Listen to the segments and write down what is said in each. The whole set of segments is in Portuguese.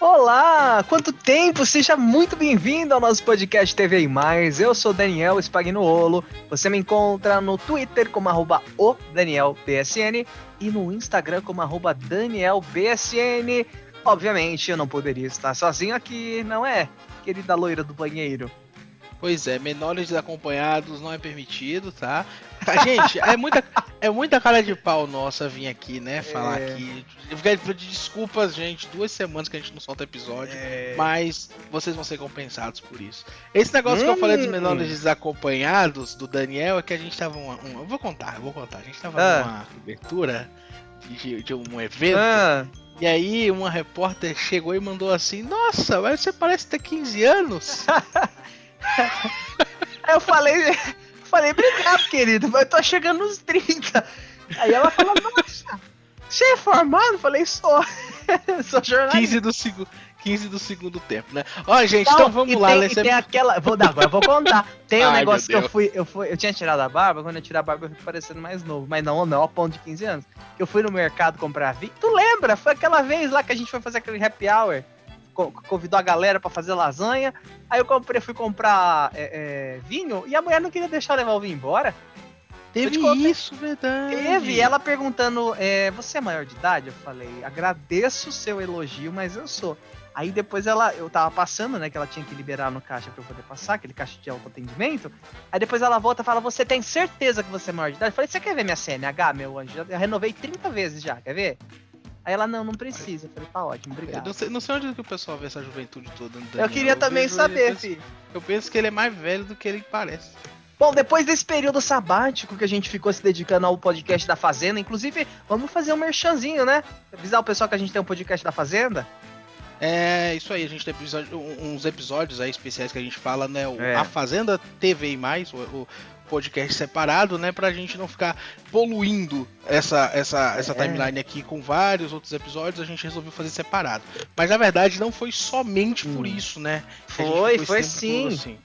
Olá, quanto tempo! Seja muito bem-vindo ao nosso podcast TV e Mais. Eu sou Daniel Spagnuolo. Você me encontra no Twitter como arroba DanielBSN e no Instagram como arroba DanielBSN. Obviamente, eu não poderia estar sozinho aqui, não é, querida loira do banheiro? Pois é, menores desacompanhados não é permitido, tá? Gente, é muita, é muita cara de pau nossa vir aqui, né? Falar é... aqui. Eu quero pedir desculpas, gente. Duas semanas que a gente não solta episódio. É... Mas vocês vão ser compensados por isso. Esse negócio hum... que eu falei dos hum. menores desacompanhados do Daniel é que a gente tava. Um, um, eu vou contar, eu vou contar. A gente tava ah. numa cobertura de, de um evento. Ah. E aí uma repórter chegou e mandou assim: Nossa, mas você parece ter 15 anos. Aí eu falei, falei, obrigado, querido, mas eu tô chegando nos 30. Aí ela falou, nossa, você é formado? Falei, sou. sou jornalista. 15 do segundo. 15 do segundo tempo, né? Ó, gente, então, então vamos lá. Tem, tem aquela. Vou dar, agora vou contar. Tem um Ai, negócio que eu fui, eu fui. Eu tinha tirado a barba, quando eu tirei a barba eu fui parecendo mais novo. Mas não, não, a ponto de 15 anos. Que eu fui no mercado comprar vinho. Tu lembra? Foi aquela vez lá que a gente foi fazer aquele happy hour convidou a galera para fazer lasanha. Aí eu comprei, fui comprar é, é, vinho e a mulher não queria deixar levar o vinho embora. Teve isso, verdade. Teve, ela perguntando: é, Você é maior de idade? Eu falei: Agradeço o seu elogio, mas eu sou. Aí depois ela, eu tava passando, né? Que ela tinha que liberar no caixa pra eu poder passar, aquele caixa de autoatendimento. Aí depois ela volta e fala: Você tem certeza que você é maior de idade? Eu falei: Você quer ver minha CNH, meu anjo? Eu renovei 30 vezes já, quer ver? Aí ela, não, não precisa. Eu falei, tá ótimo, obrigado. Eu não sei, não sei onde que o pessoal vê essa juventude toda. Eu queria eu também saber, eu penso, eu penso que ele é mais velho do que ele parece. Bom, depois desse período sabático que a gente ficou se dedicando ao podcast da Fazenda, inclusive, vamos fazer um merchanzinho, né? Avisar o pessoal que a gente tem um podcast da Fazenda. É, isso aí, a gente tem episódio, uns episódios aí especiais que a gente fala, né? É. A Fazenda TV e mais, o, o, podcast separado, né? Pra gente não ficar poluindo essa, essa, essa é. timeline aqui com vários outros episódios, a gente resolveu fazer separado. Mas na verdade não foi somente hum. por isso, né? Foi, foi sim. Assim.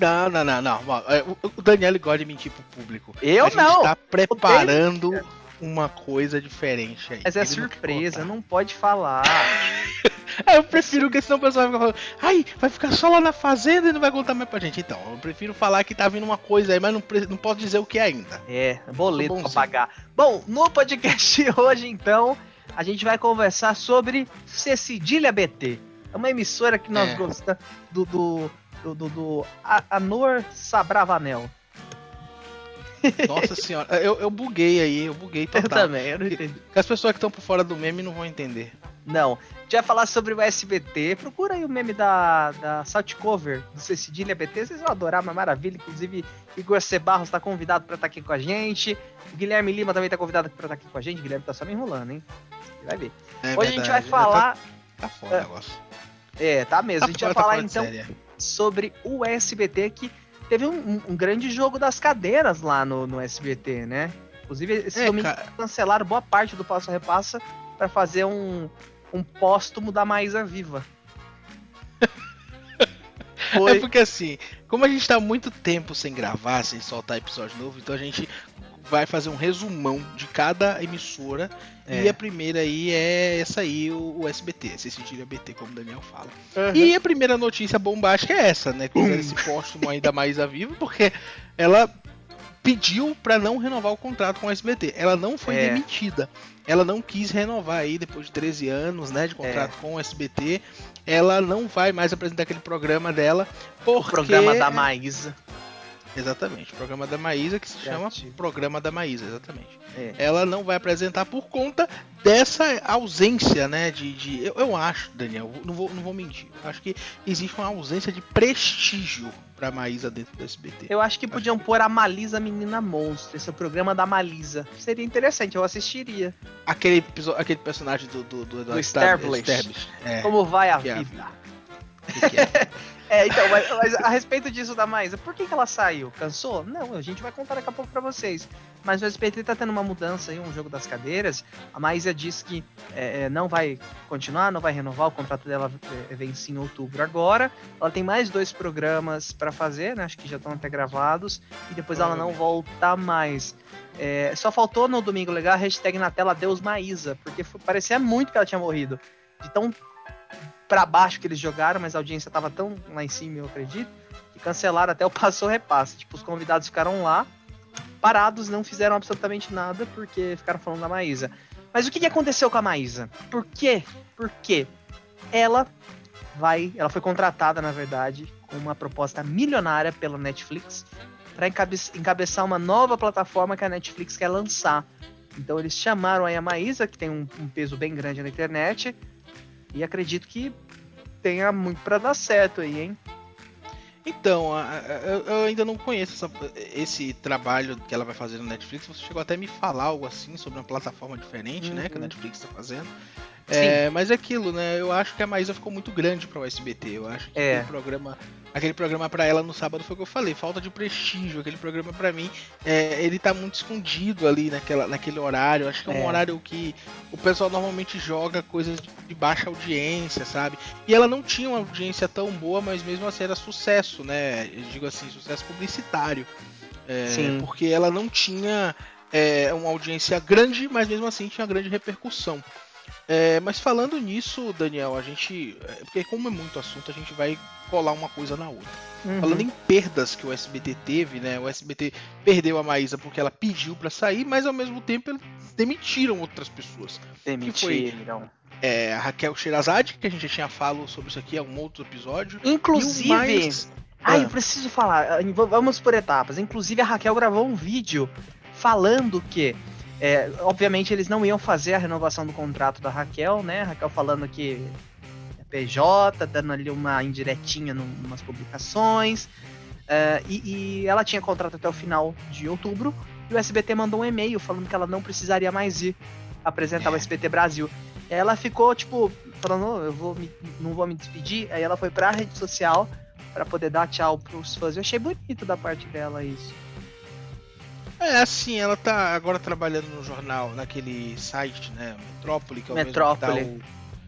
Não, não, não, não. É, o Daniel gosta de mentir pro público. Eu a gente não. tá preparando uma coisa diferente aí. Mas é surpresa, não pode falar. Eu prefiro que senão o pessoal vai ficar falando, ai, vai ficar só lá na fazenda e não vai contar mais pra gente. Então, eu prefiro falar que tá vindo uma coisa aí, mas não, não posso dizer o que é ainda. É, boleto pra pagar. Bom, no podcast hoje, então, a gente vai conversar sobre Cecília BT. É uma emissora que nós é. gostamos do, do, do, do, do Anor Sabravanel. Nossa senhora, eu, eu buguei aí, eu buguei total. Eu também, eu não entendi. As pessoas que estão por fora do meme não vão entender. Não. A gente vai falar sobre o SBT. Procura aí o meme da, da Salt Cover do Cecília BT. Vocês vão adorar, uma maravilha. Inclusive, Igor Cebarros está convidado para estar tá aqui com a gente. O Guilherme Lima também está convidado para estar tá aqui com a gente. O Guilherme tá só me enrolando, hein? Você vai ver. É Hoje verdade. a gente vai falar. Tá, tá foda o negócio. É, tá mesmo. Tá a gente vai falar então séria. sobre o SBT que teve um, um, grande jogo das cadeiras lá no, no SBT, né? Inclusive, esse é, domingo cara... cancelaram boa parte do Passo Repassa para fazer um, um póstumo da Maísa Viva. Foi. É porque assim, como a gente tá muito tempo sem gravar, sem soltar episódio novo, então a gente vai fazer um resumão de cada emissora. É. E a primeira aí é essa aí, o, o SBT, Cecília BT, como o Daniel fala. Uhum. E a primeira notícia bombástica é essa, né? Fizeram esse póstumo aí da Maísa Viva, porque ela pediu para não renovar o contrato com a SBT. Ela não foi é. demitida. Ela não quis renovar aí depois de 13 anos, né, de contrato é. com o SBT. Ela não vai mais apresentar aquele programa dela. Porque... O programa da Maísa. Exatamente, programa da Maísa que se chama Programa da Maísa, exatamente. É. Ela não vai apresentar por conta dessa ausência, né? De, de eu, eu acho, Daniel, não vou, não vou mentir. Acho que existe uma ausência de prestígio pra Maísa dentro do SBT. Eu acho que podiam acho... pôr a Malisa Menina Monstro, esse é o programa da Malisa. Seria interessante, eu assistiria. Aquele, aquele personagem do, do, do, do, do. É. Como vai a que vida? É a... Que é? É, então, mas, mas, a respeito disso da Maísa, por que, que ela saiu? Cansou? Não, a gente vai contar daqui a pouco pra vocês. Mas o SBT tá tendo uma mudança aí, um jogo das cadeiras. A Maísa disse que é, é, não vai continuar, não vai renovar, o contrato dela é, vence em outubro agora. Ela tem mais dois programas para fazer, né? Acho que já estão até gravados. E depois ela não volta mais. É, só faltou no Domingo Legal a hashtag na tela Deus Maísa, porque foi, parecia muito que ela tinha morrido. De tão para baixo que eles jogaram, mas a audiência tava tão lá em cima, eu acredito cancelaram até o passo repasse. Tipo, os convidados ficaram lá, parados, não fizeram absolutamente nada porque ficaram falando da Maísa. Mas o que, que aconteceu com a Maísa? Por quê? Por quê? Ela vai, ela foi contratada, na verdade, com uma proposta milionária pela Netflix para encabe encabeçar uma nova plataforma que a Netflix quer lançar. Então eles chamaram aí a Maísa, que tem um, um peso bem grande na internet, e acredito que tenha muito para dar certo aí, hein? Então, eu ainda não conheço essa, esse trabalho que ela vai fazer no Netflix. Você chegou até a me falar algo assim sobre uma plataforma diferente, uhum. né? Que a uhum. Netflix está fazendo. É, mas é aquilo, né? Eu acho que a Maísa ficou muito grande para o SBT. Eu acho que é. o programa aquele programa para ela no sábado foi o que eu falei, falta de prestígio. Aquele programa para mim, é, ele tá muito escondido ali naquela, naquele horário. Acho que é um é. horário que o pessoal normalmente joga coisas de baixa audiência, sabe? E ela não tinha uma audiência tão boa, mas mesmo assim era sucesso, né? Eu digo assim, sucesso publicitário. É, Sim. Porque ela não tinha é, uma audiência grande, mas mesmo assim tinha grande repercussão. É, mas falando nisso, Daniel, a gente. É, porque como é muito assunto, a gente vai colar uma coisa na outra. Uhum. Falando em perdas que o SBT teve, né? O SBT perdeu a Maísa porque ela pediu para sair, mas ao mesmo tempo eles demitiram outras pessoas. Demitiram. É, a Raquel Sherazade, que a gente já tinha falado sobre isso aqui em algum outro episódio. Inclusive. Mais... Ah, eu preciso falar. Vamos por etapas. Inclusive, a Raquel gravou um vídeo falando que é, obviamente eles não iam fazer a renovação do contrato da Raquel, né? A Raquel falando que é PJ, dando ali uma indiretinha em umas publicações. É, e, e, ela tinha contrato até o final de outubro. E o SBT mandou um e-mail falando que ela não precisaria mais ir apresentar o SBT Brasil. Ela ficou, tipo, falando, eu vou me, não vou me despedir. Aí ela foi pra rede social para poder dar tchau pros fãs. Eu achei bonito da parte dela isso. É, assim, ela tá agora trabalhando no jornal, naquele site, né? Metrópole, que é o Metrópole.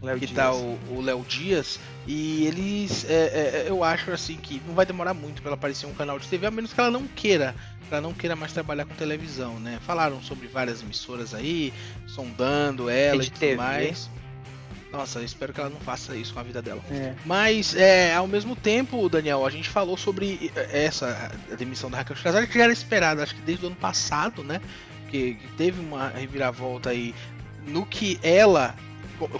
mesmo que tá o Léo Dias. E eles, é, é, é, eu acho assim que não vai demorar muito para ela aparecer um canal de TV, a menos que ela não queira, ela não queira mais trabalhar com televisão, né? Falaram sobre várias emissoras aí, sondando ela e tudo TV. mais. Nossa, espero que ela não faça isso com a vida dela. É. Mas, é, ao mesmo tempo, Daniel, a gente falou sobre essa demissão da Raquel Casal, que já era esperada, acho que desde o ano passado, né? Que, teve uma reviravolta aí no que ela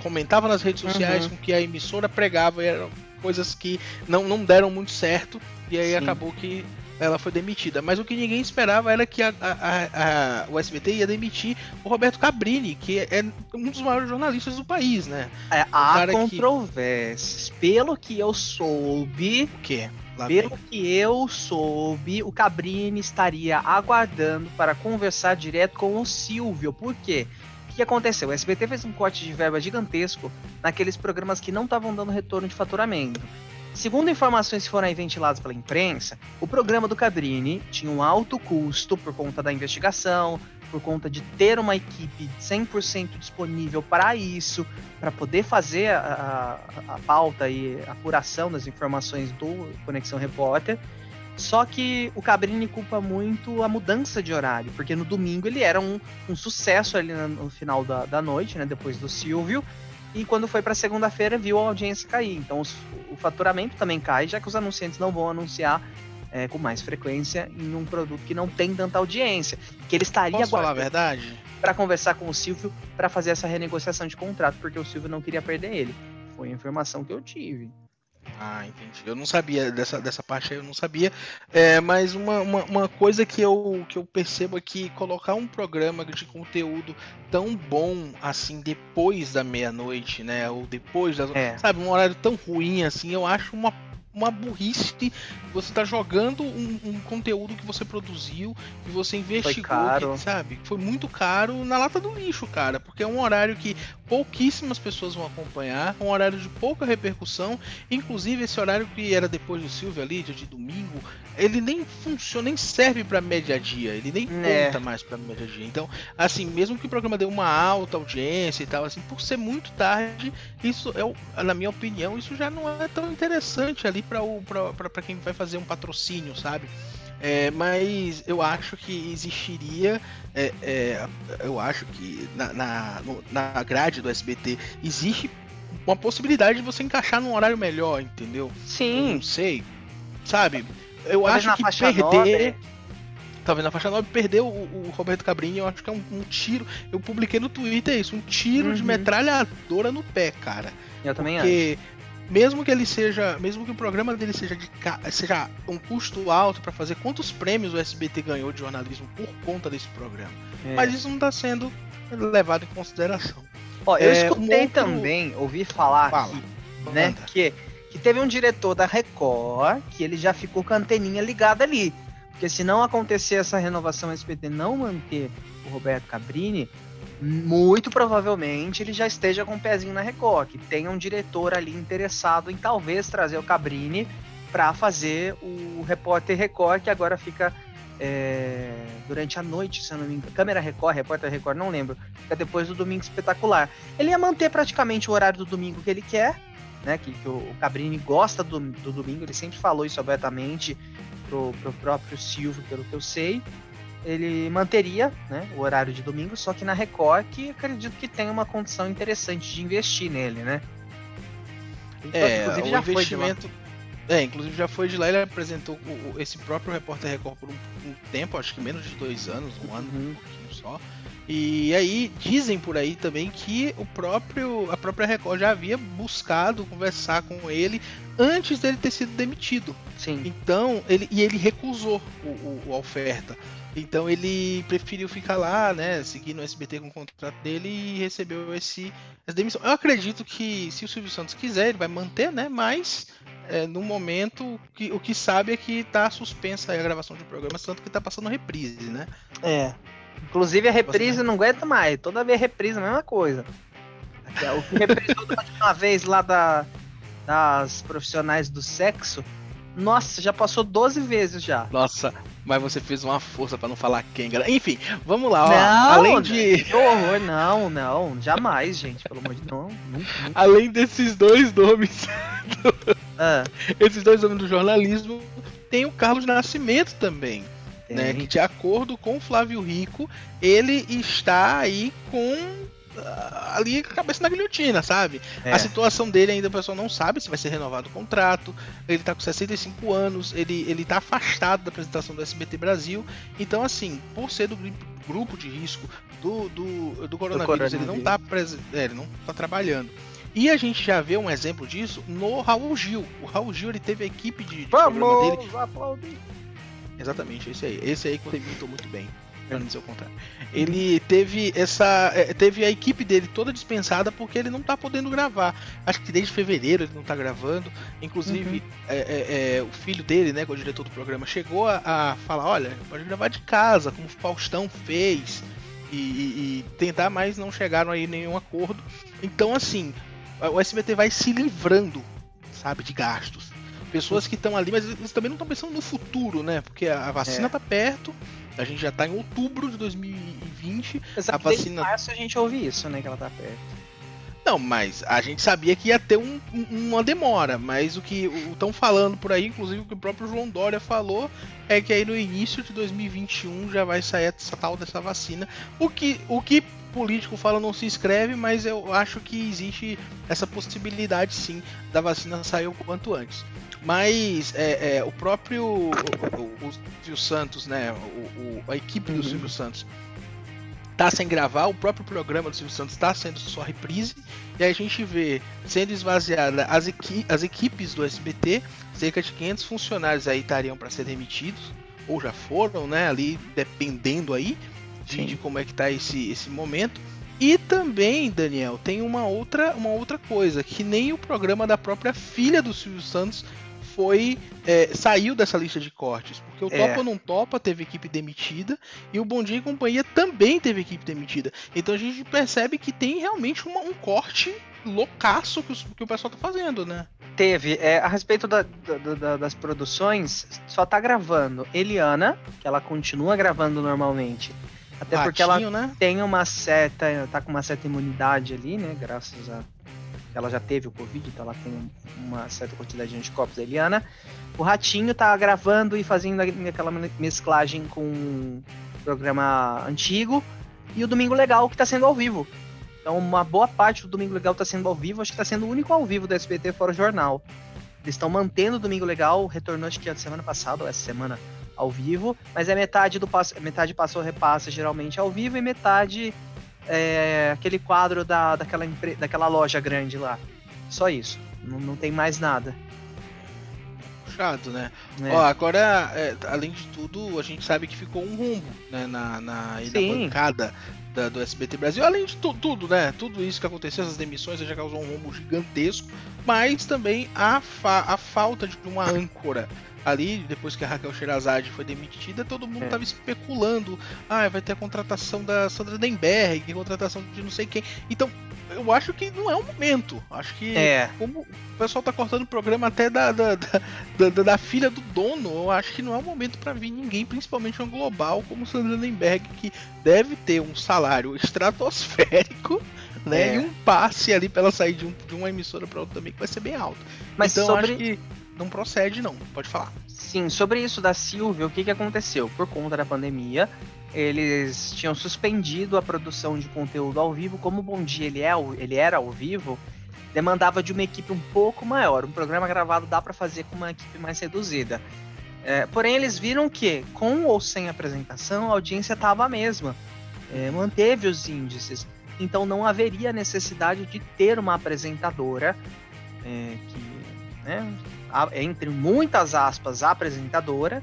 comentava nas redes sociais, uhum. com que a emissora pregava, eram coisas que não, não deram muito certo, e aí Sim. acabou que ela foi demitida. Mas o que ninguém esperava era que a, a, a, o SBT ia demitir o Roberto Cabrini, que é um dos maiores jornalistas do país, né? É, há controvérsias. Que... Pelo que eu soube. O quê? Lá pelo bem. que eu soube, o Cabrini estaria aguardando para conversar direto com o Silvio. Por quê? O que aconteceu? O SBT fez um corte de verba gigantesco naqueles programas que não estavam dando retorno de faturamento. Segundo informações que foram ventiladas pela imprensa, o programa do Cabrini tinha um alto custo por conta da investigação, por conta de ter uma equipe 100% disponível para isso, para poder fazer a, a, a, pauta e a apuração das informações do Conexão Repórter. Só que o Cabrini culpa muito a mudança de horário, porque no domingo ele era um, um sucesso ali no final da, da noite, né, depois do Silvio, e quando foi para segunda-feira viu a audiência cair. Então os, o faturamento também cai, já que os anunciantes não vão anunciar é, com mais frequência em um produto que não tem tanta audiência. Que ele estaria Posso falar a verdade? Para conversar com o Silvio para fazer essa renegociação de contrato, porque o Silvio não queria perder ele. Foi a informação que eu tive. Ah, entendi. Eu não sabia dessa, dessa parte aí, eu não sabia. É, mas uma, uma, uma, coisa que eu, que eu percebo é colocar um programa de conteúdo tão bom assim depois da meia-noite, né? Ou depois das. É. Sabe, um horário tão ruim assim, eu acho uma uma burrice você tá jogando um, um, conteúdo que você produziu, que você investigou, foi caro. Que, sabe? Foi muito caro na lata do lixo, cara, porque é um horário que pouquíssimas pessoas vão acompanhar, um horário de pouca repercussão, inclusive esse horário que era depois do Silvio ali, dia de domingo, ele nem funciona, nem serve para média dia, ele nem é. conta mais para média dia. Então, assim, mesmo que o programa dê uma alta audiência e tal, assim, por ser muito tarde, isso é, na minha opinião, isso já não é tão interessante ali para quem vai fazer um patrocínio, sabe? É, mas eu acho que existiria, é, é, eu acho que na, na, na grade do SBT existe uma possibilidade de você encaixar num horário melhor, entendeu? Sim. Eu não sei, sabe? Eu talvez acho que perder. Talvez na faixa 9 perder o, o, Roberto Cabrini, eu acho que é um, um, tiro. Eu publiquei no Twitter isso, um tiro uhum. de metralhadora no pé, cara. Eu também Porque acho mesmo que ele seja, mesmo que o programa dele seja de seja um custo alto para fazer, quantos prêmios o SBT ganhou de jornalismo por conta desse programa? É. Mas isso não está sendo levado em consideração. Ó, eu é, escutei outro... também, ouvi falar Fala. aqui, né, que que teve um diretor da Record que ele já ficou com a anteninha ligada ali. Porque se não acontecer essa renovação SBT não manter o Roberto Cabrini, muito provavelmente ele já esteja com o um pezinho na Record, que tenha um diretor ali interessado em talvez trazer o Cabrini para fazer o repórter Record, que agora fica é, durante a noite, se eu não me engano. Câmera Record, repórter Record, não lembro. Fica depois do Domingo Espetacular. Ele ia manter praticamente o horário do domingo que ele quer, né? Que, que o Cabrini gosta do, do domingo, ele sempre falou isso abertamente pro, pro próprio Silvio, pelo que eu sei ele manteria né, o horário de domingo, só que na Record, que acredito que tem uma condição interessante de investir nele, né? Então, é, inclusive já investimento... É, inclusive já foi de lá, ele apresentou esse próprio Repórter Record por um, um, tempo, acho que menos de dois anos, um ano, uhum. um pouquinho só. E aí dizem por aí também que o próprio a própria Record já havia buscado conversar com ele antes dele ter sido demitido. Sim. Então ele e ele recusou o, o, a oferta. Então ele preferiu ficar lá, né, seguir no SBT com o contrato dele e recebeu esse essa demissão. Eu acredito que se o Silvio Santos quiser, ele vai manter, né, mas é, no momento que, o que sabe é que tá suspensa a gravação de programas, tanto que tá passando reprise, né? É. Inclusive a reprise não aguenta mais, toda vez reprise a mesma coisa. O que reprisou uma vez lá da, das profissionais do sexo, nossa, já passou 12 vezes já. Nossa, mas você fez uma força para não falar quem, galera. Enfim, vamos lá, ó. Não, além de. Que horror, não, não, jamais, gente, pelo amor de Deus. Além desses dois nomes. ah. Esses dois nomes do jornalismo, tem o Carlos Nascimento também. Né, que de acordo com o Flávio Rico, ele está aí com ali com a cabeça na guilhotina, sabe? É. A situação dele ainda o pessoal não sabe se vai ser renovado o contrato. Ele tá com 65 anos, ele, ele tá afastado da apresentação do SBT Brasil. Então, assim, por ser do grupo de risco do, do, do, coronavírus, do coronavírus. ele não tá é, ele não tá trabalhando. E a gente já vê um exemplo disso no Raul Gil. O Raul Gil ele teve a equipe de, de Vamos dele. Aplaudir. Exatamente, esse aí. Esse aí contribuiu muito bem pra não dizer o contrário. Ele teve essa. É, teve a equipe dele toda dispensada porque ele não tá podendo gravar. Acho que desde fevereiro ele não tá gravando. Inclusive, uhum. é, é, é, o filho dele, né, que é o diretor do programa, chegou a, a falar: olha, pode gravar de casa, como o Faustão fez. E, e, e tentar, mas não chegaram aí nenhum acordo. Então, assim, o SBT vai se livrando, sabe, de gastos pessoas que estão ali, mas eles também não estão pensando no futuro, né? Porque a vacina é. tá perto, a gente já tá em outubro de 2020. Exato, a vacina. Março a gente ouve isso, né? Que ela tá perto. Não, mas a gente sabia que ia ter um, uma demora. Mas o que estão falando por aí, inclusive o que o próprio João Dória falou, é que aí no início de 2021 já vai sair essa tal dessa vacina. O que, o que político fala não se inscreve, mas eu acho que existe essa possibilidade sim da vacina sair o quanto antes. Mas é, é, o próprio o, o, o, Silvio Santos, né? O, a equipe do uhum. Silvio Santos tá sem gravar, o próprio programa do Silvio Santos está sendo só reprise, e a gente vê sendo esvaziada as, equi as equipes do SBT, cerca de 500 funcionários aí estariam para ser demitidos, ou já foram, né, ali dependendo aí de, de, como é que tá esse, esse momento. E também, Daniel, tem uma outra, uma outra coisa, que nem o programa da própria filha do Silvio Santos foi é, saiu dessa lista de cortes, porque o é. Topa não Topa teve equipe demitida e o Bom Dia e Companhia também teve equipe demitida. Então a gente percebe que tem realmente uma, um corte loucaço que, que, o pessoal tá fazendo, né? Teve. É, a respeito da, da, da, das produções, só tá gravando Eliana, que ela continua gravando normalmente. Até Ratinho, porque ela né? tem uma certa. tá com uma certa imunidade ali, né? Graças a. Ela já teve o Covid, então ela tem uma certa quantidade de anticorpos da Eliana. O Ratinho tá gravando e fazendo aquela mesclagem com um programa antigo. E o Domingo Legal, que tá sendo ao vivo. Então, uma boa parte do Domingo Legal está sendo ao vivo. Acho que está sendo o único ao vivo do SBT fora o jornal. Eles estão mantendo o Domingo Legal. Retornou, acho que a semana passada, ou essa semana, ao vivo. Mas é metade do passo, metade passou repassa geralmente ao vivo e metade é aquele quadro da, daquela, daquela loja grande lá. Só isso. Não, não tem mais nada. Puxado, né? É. Ó, agora, é, além de tudo, a gente sabe que ficou um rumbo né, na, na, na bancada da, do SBT Brasil, além de tu, tudo, né? Tudo isso que aconteceu, essas demissões já causou um rombo gigantesco, mas também a, fa a falta de uma âncora ali, depois que a Raquel Sherazade foi demitida, todo mundo estava é. especulando. Ah, vai ter a contratação da Sandra Denberg, contratação de não sei quem. Então, eu acho que não é o momento. Acho que é. como o pessoal tá cortando o programa até da, da, da, da, da filha do dono, eu acho que não é o momento para vir ninguém, principalmente um global como Sandra Denberg, que deve ter um salário estratosférico. Né, é. E um passe ali pra ela sair de, um, de uma emissora para outra também, que vai ser bem alto. Mas então sobre... acho que não procede, não. Pode falar. Sim, sobre isso da Silvia, o que, que aconteceu? Por conta da pandemia, eles tinham suspendido a produção de conteúdo ao vivo. Como o Bom Dia ele, é, ele era ao vivo, demandava de uma equipe um pouco maior. Um programa gravado dá para fazer com uma equipe mais reduzida. É, porém, eles viram que, com ou sem apresentação, a audiência estava a mesma. É, manteve os índices. Então, não haveria necessidade de ter uma apresentadora é, que né, entre muitas aspas, apresentadora,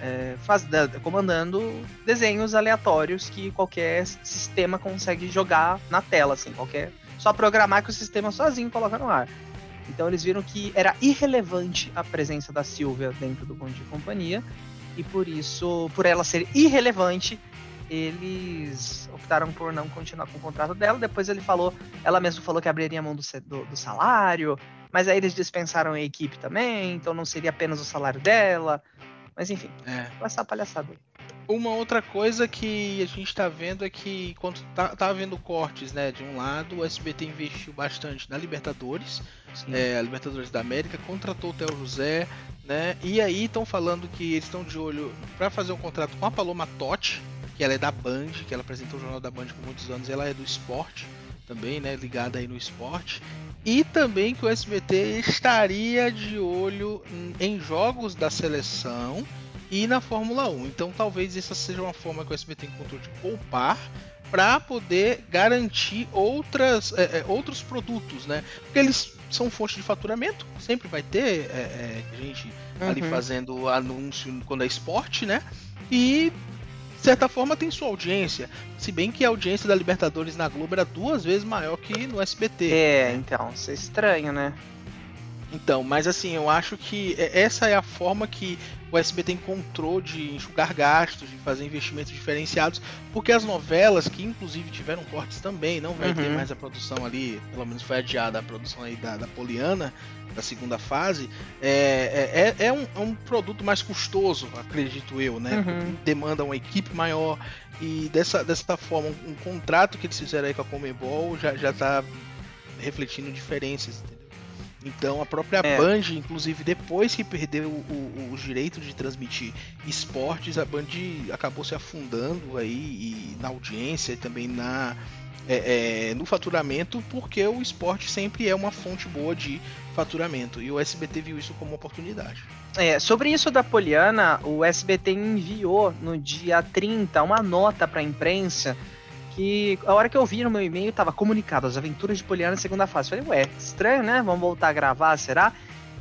é, faz, comandando desenhos aleatórios que qualquer sistema consegue jogar na tela, assim, qualquer só programar que o sistema sozinho coloca no ar. Então eles viram que era irrelevante a presença da Silvia dentro do Bom de Companhia e por isso, por ela ser irrelevante, eles optaram por não continuar com o contrato dela. Depois ele falou, ela mesma falou que abriria a mão do, do, do salário, mas aí eles dispensaram a equipe também, então não seria apenas o salário dela. Mas enfim, é. essa palhaçada aí. Uma outra coisa que a gente está vendo é que quando tá, tá havendo cortes, né, de um lado, o SBT investiu bastante na Libertadores, é, a Libertadores da América, contratou o Theo José, né, e aí estão falando que eles estão de olho para fazer um contrato com a Paloma Totti, que ela é da Band, que ela apresentou o Jornal da Band por muitos anos, ela é do esporte também, né, ligada aí no esporte. E também que o SBT estaria de olho em jogos da seleção e na Fórmula 1. Então talvez essa seja uma forma que o SBT encontrou de poupar para poder garantir outras, é, é, outros produtos, né? Porque eles são fonte de faturamento, sempre vai ter é, é gente uhum. ali fazendo anúncio quando é esporte, né? E certa forma tem sua audiência. Se bem que a audiência da Libertadores na Globo era duas vezes maior que no SBT. É, então, isso é estranho, né? Então, mas assim, eu acho que essa é a forma que o SBT encontrou de enxugar gastos, de fazer investimentos diferenciados, porque as novelas, que inclusive tiveram cortes também, não vai uhum. ter mais a produção ali, pelo menos foi adiada a produção aí da, da Poliana, da segunda fase, é, é, é, um, é um produto mais custoso, acredito eu, né? Uhum. Demanda uma equipe maior e dessa, dessa forma, um, um contrato que eles fizeram aí com a Comebol já, já tá refletindo diferenças, então a própria é. Band, inclusive depois que perdeu o, o, o, direito de transmitir esportes, a Band acabou se afundando aí na audiência e também na é, é, no faturamento, porque o esporte sempre é uma fonte boa de faturamento e o SBT viu isso como oportunidade. É, sobre isso da Poliana, o SBT enviou no dia 30 uma nota para a imprensa que a hora que eu vi no meu e-mail tava comunicado as aventuras de Poliana segunda fase. Falei, ué, estranho, né? Vamos voltar a gravar, será?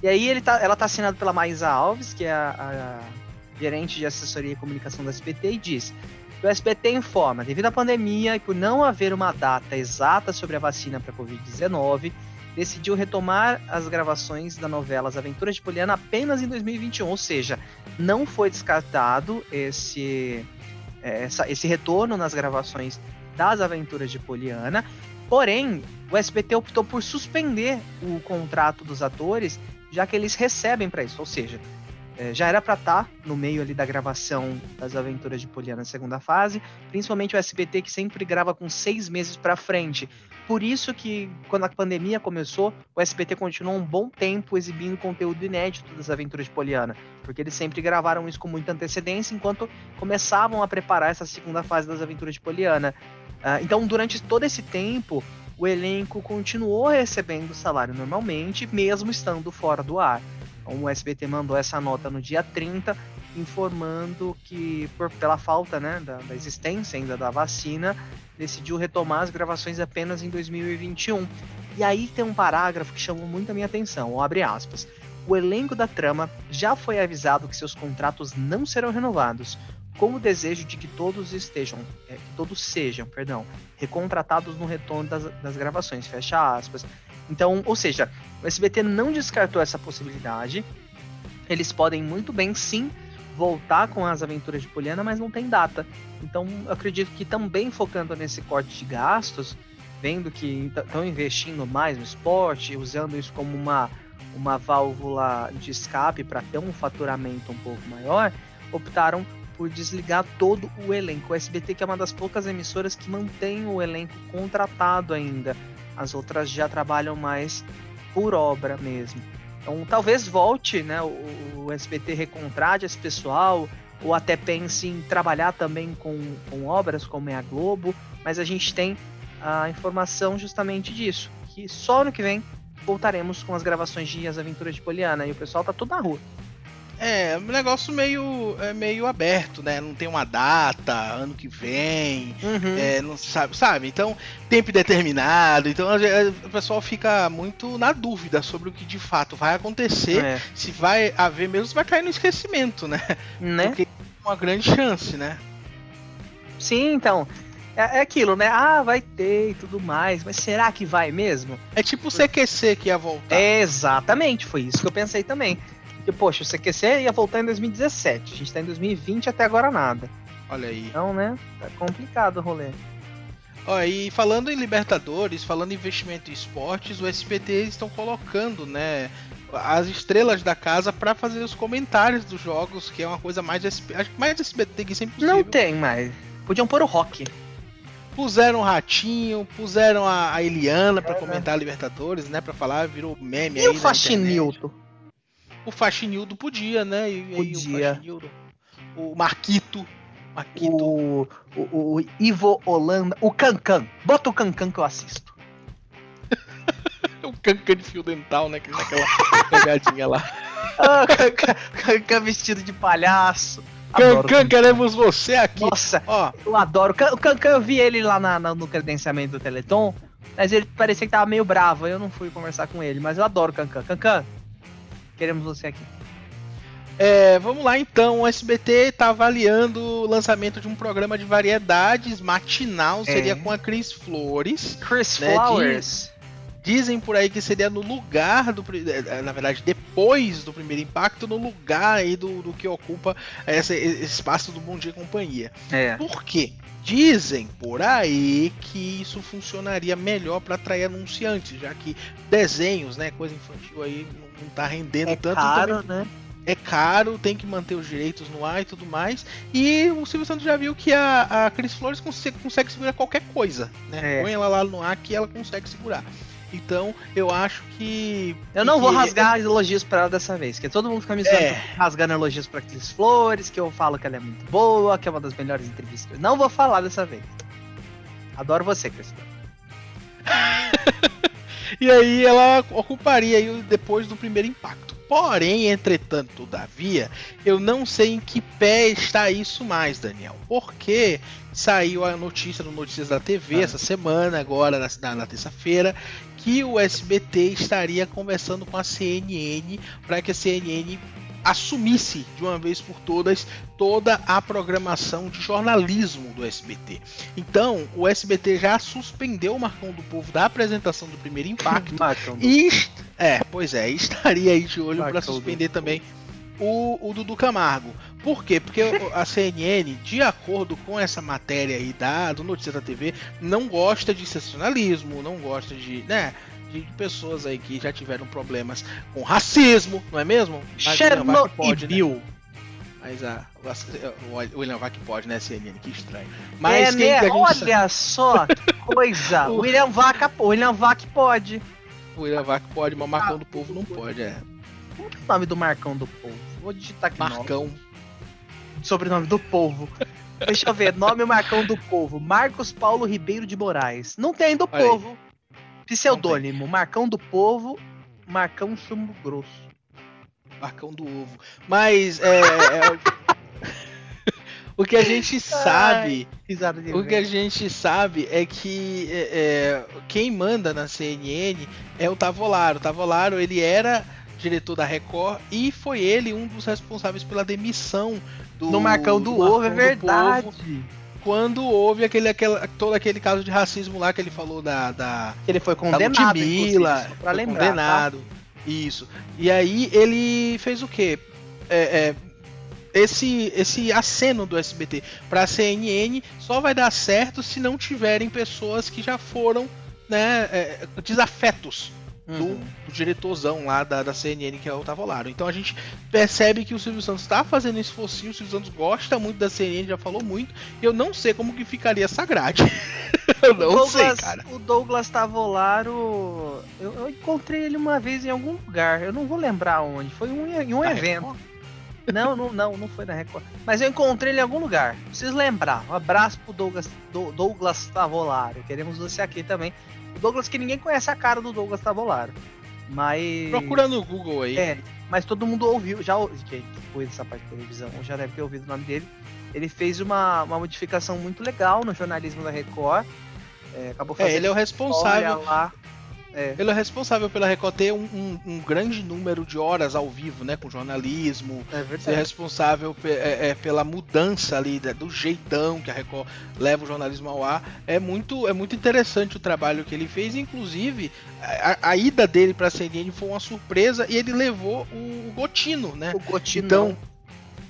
E aí ele tá, ela tá assinada pela Maísa Alves, que é a, a gerente de assessoria e comunicação da SBT, e diz o SBT informa, devido à pandemia e por não haver uma data exata sobre a vacina para Covid-19, decidiu retomar as gravações da novela As Aventuras de Poliana apenas em 2021, ou seja, não foi descartado esse, é, essa, esse retorno nas gravações das Aventuras de Poliana. Porém, o SBT optou por suspender o contrato dos atores, já que eles recebem para isso, ou seja, é, já era para estar tá no meio ali da gravação das Aventuras de Poliana na segunda fase, principalmente o SBT que sempre grava com seis meses para frente. Por isso que quando a pandemia começou, o SBT continuou um bom tempo exibindo conteúdo inédito das Aventuras de Poliana, porque eles sempre gravaram isso com muita antecedência enquanto começavam a preparar essa segunda fase das Aventuras de Poliana. Uh, então, durante todo esse tempo, o elenco continuou recebendo salário normalmente, mesmo estando fora do ar. Então, o SBT mandou essa nota no dia 30, informando que, por, pela falta né, da, da existência ainda da vacina, decidiu retomar as gravações apenas em 2021. E aí tem um parágrafo que chamou muito a minha atenção, abre aspas. O elenco da trama já foi avisado que seus contratos não serão renovados, com o desejo de que todos estejam, é, que todos sejam, perdão, recontratados no retorno das, das gravações, fecha aspas. Então, ou seja, o SBT não descartou essa possibilidade. Eles podem muito bem, sim, voltar com as aventuras de Poliana, mas não tem data. Então, acredito que também focando nesse corte de gastos, vendo que estão investindo mais no esporte, usando isso como uma, uma válvula de escape para ter um faturamento um pouco maior, optaram por desligar todo o elenco. O SBT que é uma das poucas emissoras que mantém o elenco contratado ainda. As outras já trabalham mais por obra mesmo. Então talvez volte, né, o, o SBT recontrate esse pessoal, ou até pense em trabalhar também com, com obras como é a Globo, mas a gente tem a informação justamente disso, que só no que vem voltaremos com as gravações de As Aventuras de Poliana e o pessoal tá tudo na rua. É, um negócio meio, é meio aberto, né? Não tem uma data, ano que vem, uhum. é, não sabe, sabe? Então, tempo determinado. Então, o pessoal fica muito na dúvida sobre o que de fato vai acontecer, é. se vai haver mesmo, se vai cair no esquecimento, né? né? Porque é uma grande chance, né? Sim, então. É, é, aquilo, né? Ah, vai ter e tudo mais, mas será que vai mesmo? É tipo o CQC que ia voltar. É, exatamente, foi isso que eu pensei também. Porque, poxa, o CQC ia voltar em 2017. A gente tá em 2020 até agora nada. Olha aí. Então, né? Tá complicado o rolê. Ó, e falando em Libertadores, falando em investimento em esportes, o SBT estão colocando, né, as estrelas da casa para fazer os comentários dos jogos, que é uma coisa mais acho que mais SBT que sempre. Não tem mais. Podiam pôr o rock. Puseram o Ratinho, puseram a, a Eliana para é, comentar né? Libertadores, né, para falar, virou meme e aí. E o Faxinilton? O Faxinildo podia, né? E, podia. E o, o Marquito. Marquito. O, o, o, Ivo Holanda. O Cancan. Bota o Cancan que eu assisto. o Cancan de fio dental, né? Naquela pegadinha lá. Ah, Cancan vestido de palhaço. Cancan, queremos você aqui. Nossa, Ó. eu adoro. O Cancan, eu vi ele lá na, na, no credenciamento do Teleton, mas ele parecia que tava meio bravo. Eu não fui conversar com ele, mas eu adoro Cancan. Cancan, Queremos você aqui. É, vamos lá então, o SBT está avaliando o lançamento de um programa de variedades matinal, é. seria com a Cris Flores. Chris né, Flowers. dizem por aí que seria no lugar do. É, na verdade, depois do primeiro impacto, no lugar aí do, do que ocupa esse, esse espaço do Bom Dia Companhia. É. Por quê? Dizem por aí que isso funcionaria melhor para atrair anunciantes, já que desenhos, né, coisa infantil aí não tá rendendo é tanto. Caro, também... né? É caro, tem que manter os direitos no ar e tudo mais. E o Silvio Santos já viu que a, a Cris Flores consegue, consegue segurar qualquer coisa. Né? É. Põe ela lá no ar que ela consegue segurar. Então, eu acho que. Eu não vou rasgar elogios para ela dessa vez, que todo mundo fica me é. rasgando elogios pra Cris Flores, que eu falo que ela é muito boa, que é uma das melhores entrevistas. Não vou falar dessa vez. Adoro você, Cris Flores. e aí ela ocuparia aí depois do primeiro impacto. Porém, entretanto, todavia, eu não sei em que pé está isso mais, Daniel. Porque saiu a notícia no Notícias da TV ah. essa semana, agora na, na terça-feira, que o SBT estaria conversando com a CNN para que a CNN assumisse de uma vez por todas toda a programação de jornalismo do SBT. Então, o SBT já suspendeu o Marcão do Povo da apresentação do primeiro impacto e é, pois é, estaria aí de olho para suspender também o, o Dudu Camargo. Por quê? Porque a CNN, de acordo com essa matéria aí da, do Notícia da TV, não gosta de sensacionalismo, não gosta de, né, de pessoas aí que já tiveram problemas com racismo, não é mesmo? Chernobyl. Né? Mas a, o William Vac pode, né, CNN? Que estranho. Mas é, né? gente... Olha só que coisa. o William Vac, William Vac pode. O William Vac pode, mas o Marcão do Povo não pode, é. Como que é o nome do Marcão do Povo? Vou digitar aqui. Marcão. Nome. Sobrenome do povo. Deixa eu ver, nome Marcão do Povo. Marcos Paulo Ribeiro de Moraes. Não tem do Olha povo. Aí. Pseudônimo, Marcão do Povo, Marcão Chumbo Grosso. Marcão do Ovo. Mas é. é... o que a gente sabe. Ai, o que a gente sabe é que é, é, quem manda na CNN é o Tavolaro. O Tavolaro ele era diretor da Record e foi ele um dos responsáveis pela demissão do. No Marcão do, do Ovo, é verdade. Povo, quando houve aquele, aquele, todo aquele caso de racismo lá que ele falou da. da ele foi condenado. Ludmilla, pra foi lembrar, tá? condenado. Tá? Isso. E aí ele fez o quê? É, é, esse, esse aceno do SBT para a CNN só vai dar certo se não tiverem pessoas que já foram né, é, desafetos do, uhum. do, diretorzão lá da, da CNN, que é o Tavolaro. Então a gente percebe que o Silvio Santos está fazendo esse focinho, o Silvio Santos gosta muito da CNN, já falou muito, eu não sei como que ficaria essa grade. eu não Douglas, sei, cara. O Douglas Tavolaro, eu, eu, encontrei ele uma vez em algum lugar, eu não vou lembrar onde, foi um, em um evento. Não, não, não, não foi na Record. Mas eu encontrei ele em algum lugar. Preciso lembrar. Um abraço pro Douglas, do, Douglas Tavolaro. Queremos você aqui também. O Douglas que ninguém conhece a cara do Douglas Tavolaro. Mas. Procura no Google aí. É, mas todo mundo ouviu, já que foi dessa parte de televisão, já deve ter ouvido o nome dele. Ele fez uma, uma modificação muito legal no jornalismo da Record. É, acabou fazendo. É, ele é o responsável. Lá. É. Ele é responsável pela Record ter um, um, um, grande número de horas ao vivo, né? Com jornalismo. É verdade. Ser responsável é, é, pela mudança ali, do jeitão que a Record leva o jornalismo ao ar. É muito, é muito interessante o trabalho que ele fez. Inclusive, a, a ida dele para a CNN foi uma surpresa e ele levou o, o Gotino, né? O Gotino. Então,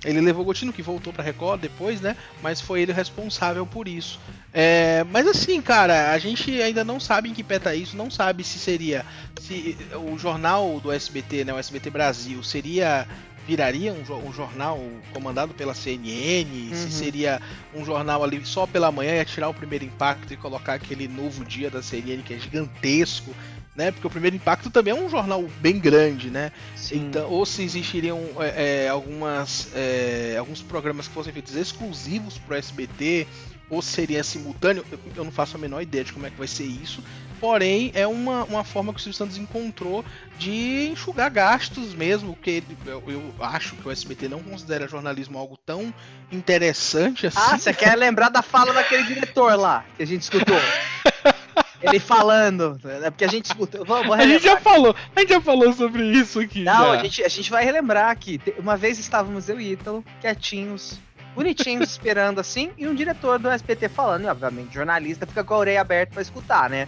ele levou o Gotino, que voltou pra Record depois, né? Mas foi ele responsável por isso. É, mas assim, cara, a gente ainda não sabe em que pé tá isso, não sabe se seria. Se o jornal do SBT, né? O SBT Brasil, seria. Viraria um, um jornal comandado pela CNN? Uhum. Se seria um jornal ali só pela manhã, ia tirar o primeiro impacto e colocar aquele novo dia da CNN que é gigantesco né? Porque o primeiro impacto também é um jornal bem grande, né? Sim. Então, ou se existiriam é, é, algumas, é, alguns programas que fossem feitos exclusivos para o SBT, ou seria simultâneo, eu não faço a menor ideia de como é que vai ser isso. Porém, é uma, uma forma que o Silvio Santos encontrou de enxugar gastos mesmo, que eu, eu, acho que o SBT não considera jornalismo algo tão interessante assim. Ah, você quer lembrar da fala daquele diretor lá, que a gente escutou? Ele falando. É porque a gente escutou. Vou, vou a gente já falou, a gente já falou sobre isso aqui. Não, a gente, a gente vai relembrar aqui. Uma vez estávamos eu e Ítalo, quietinhos, bonitinhos, esperando assim, e um diretor do SPT falando, e obviamente, jornalista fica com a orelha aberta para escutar, né?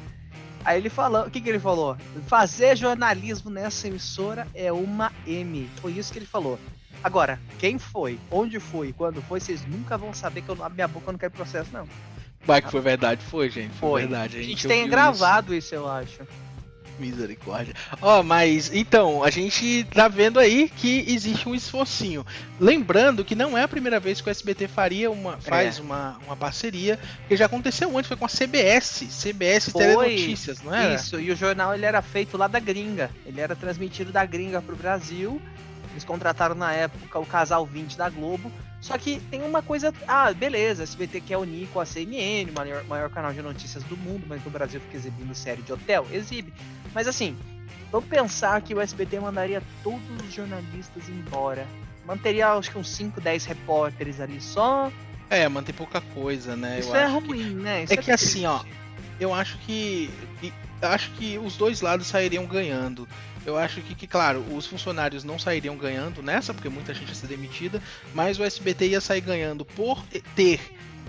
Aí ele falou, o que, que ele falou? Fazer jornalismo nessa emissora é uma M. Foi isso que ele falou. Agora, quem foi, onde foi, quando foi, vocês nunca vão saber que eu não abro minha boca quando cai processo, não. Vai que foi verdade, foi, gente. Foi, foi. verdade. A gente, a gente tem gravado isso. isso, eu acho. Misericórdia. Ó, oh, mas então, a gente tá vendo aí que existe um esforcinho. Lembrando que não é a primeira vez que o SBT faria uma, faz é. uma, uma parceria, que já aconteceu antes, foi com a CBS, CBS foi. Telenotícias, não é? Isso, e o jornal ele era feito lá da gringa. Ele era transmitido da gringa pro Brasil. Eles contrataram na época o Casal 20 da Globo só que tem uma coisa. Ah, beleza, SBT quer unir com a CNN, o maior, maior canal de notícias do mundo, mas no Brasil fica exibindo série de hotel. Exibe. Mas assim, vamos pensar que o SBT mandaria todos os jornalistas embora. Manteria acho que uns 5, 10 repórteres ali só. É, manter pouca coisa, né? Isso Eu é ruim, que... né? Isso é, é que assim, ó. eu acho que acho que os dois lados sairiam ganhando. Eu acho que, que, claro, os funcionários não sairiam ganhando nessa, porque muita gente ia ser demitida, mas o SBT ia sair ganhando por ter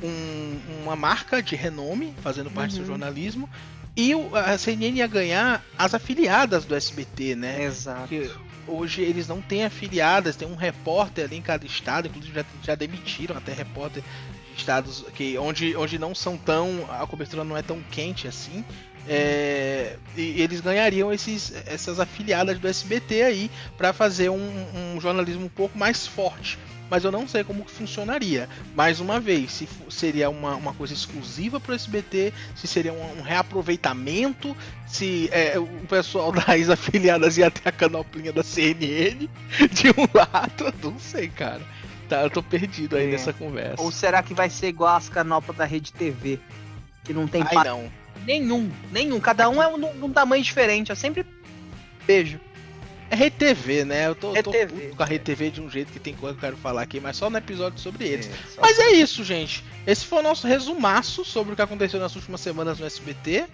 um, uma marca de renome fazendo parte uhum. do jornalismo e a CNN ia ganhar as afiliadas do SBT, né? Exato. Porque hoje eles não têm afiliadas, tem um repórter ali em cada estado, inclusive já, já demitiram até repórter de estados que, onde, onde não são tão. a cobertura não é tão quente assim. É, e eles ganhariam esses, essas afiliadas do SBT aí para fazer um, um, jornalismo um pouco mais forte. Mas eu não sei como funcionaria. Mais uma vez, se seria uma, uma coisa exclusiva para o SBT, se seria um, um reaproveitamento, se é, o pessoal das afiliadas ia ter a canoplinha da CNN de um lado, não sei, cara. Tá, eu tô perdido aí é. nessa conversa. Ou será que vai ser igual as canoplas da Rede TV? Que não tem Ai, não. Nenhum, nenhum. Cada um é um, um tamanho diferente. Eu sempre beijo. É RTV, né? Eu tô, tô com a RTV de um jeito que tem coisa que eu quero falar aqui, mas só no episódio sobre eles. É, mas é isso, gente. Esse foi o nosso resumaço sobre o que aconteceu nas últimas semanas no SBT.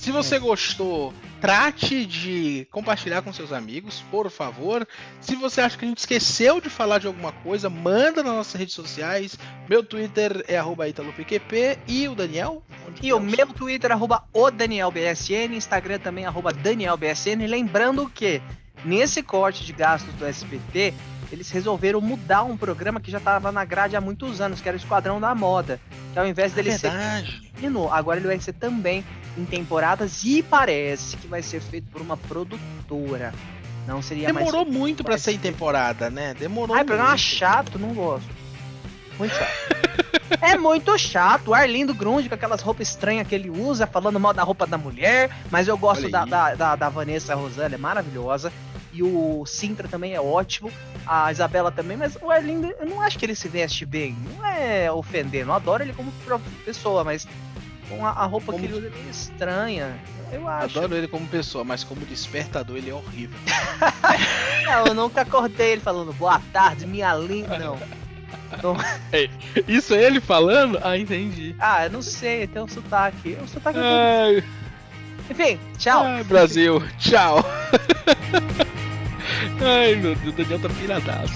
Se você é. gostou, trate de compartilhar com seus amigos, por favor. Se você acha que a gente esqueceu de falar de alguma coisa, manda nas nossas redes sociais. Meu Twitter é ItaloPQP e o Daniel? e o meu Twitter é arroba o DanielBSN, Instagram também arroba DanielBSN. Lembrando que nesse corte de gastos do SBT, eles resolveram mudar um programa que já estava na grade há muitos anos, que era o Esquadrão da Moda. Que ao invés dele é ser agora ele vai ser também em temporadas e parece que vai ser feito por uma produtora. Não seria Demorou mais... muito para ser em temporada, né? Demorou Ai, programa chato, não gosto. Muito chato. é muito chato. O Arlindo Grunge com aquelas roupas estranhas que ele usa, falando mal da roupa da mulher. Mas eu gosto da, da, da, da, Vanessa Rosana, é maravilhosa. E o Sintra também é ótimo. A Isabela também, mas o Arlindo, eu não acho que ele se veste bem. Não é ofender, não adoro ele como pessoa, mas com a, a roupa como... que ele usa é meio estranha. Eu acho. Adoro ele como pessoa, mas como despertador ele é horrível. não, eu nunca acordei ele falando boa tarde, minha linda, não. Então... Isso é ele falando? Ah, entendi. Ah, eu não sei, tem um sotaque. O sotaque é Enfim, tchau. Ai, Brasil, tchau. Ai, meu Deus, o Daniel tá piradaço.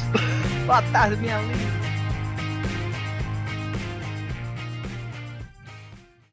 Boa tarde, minha linda.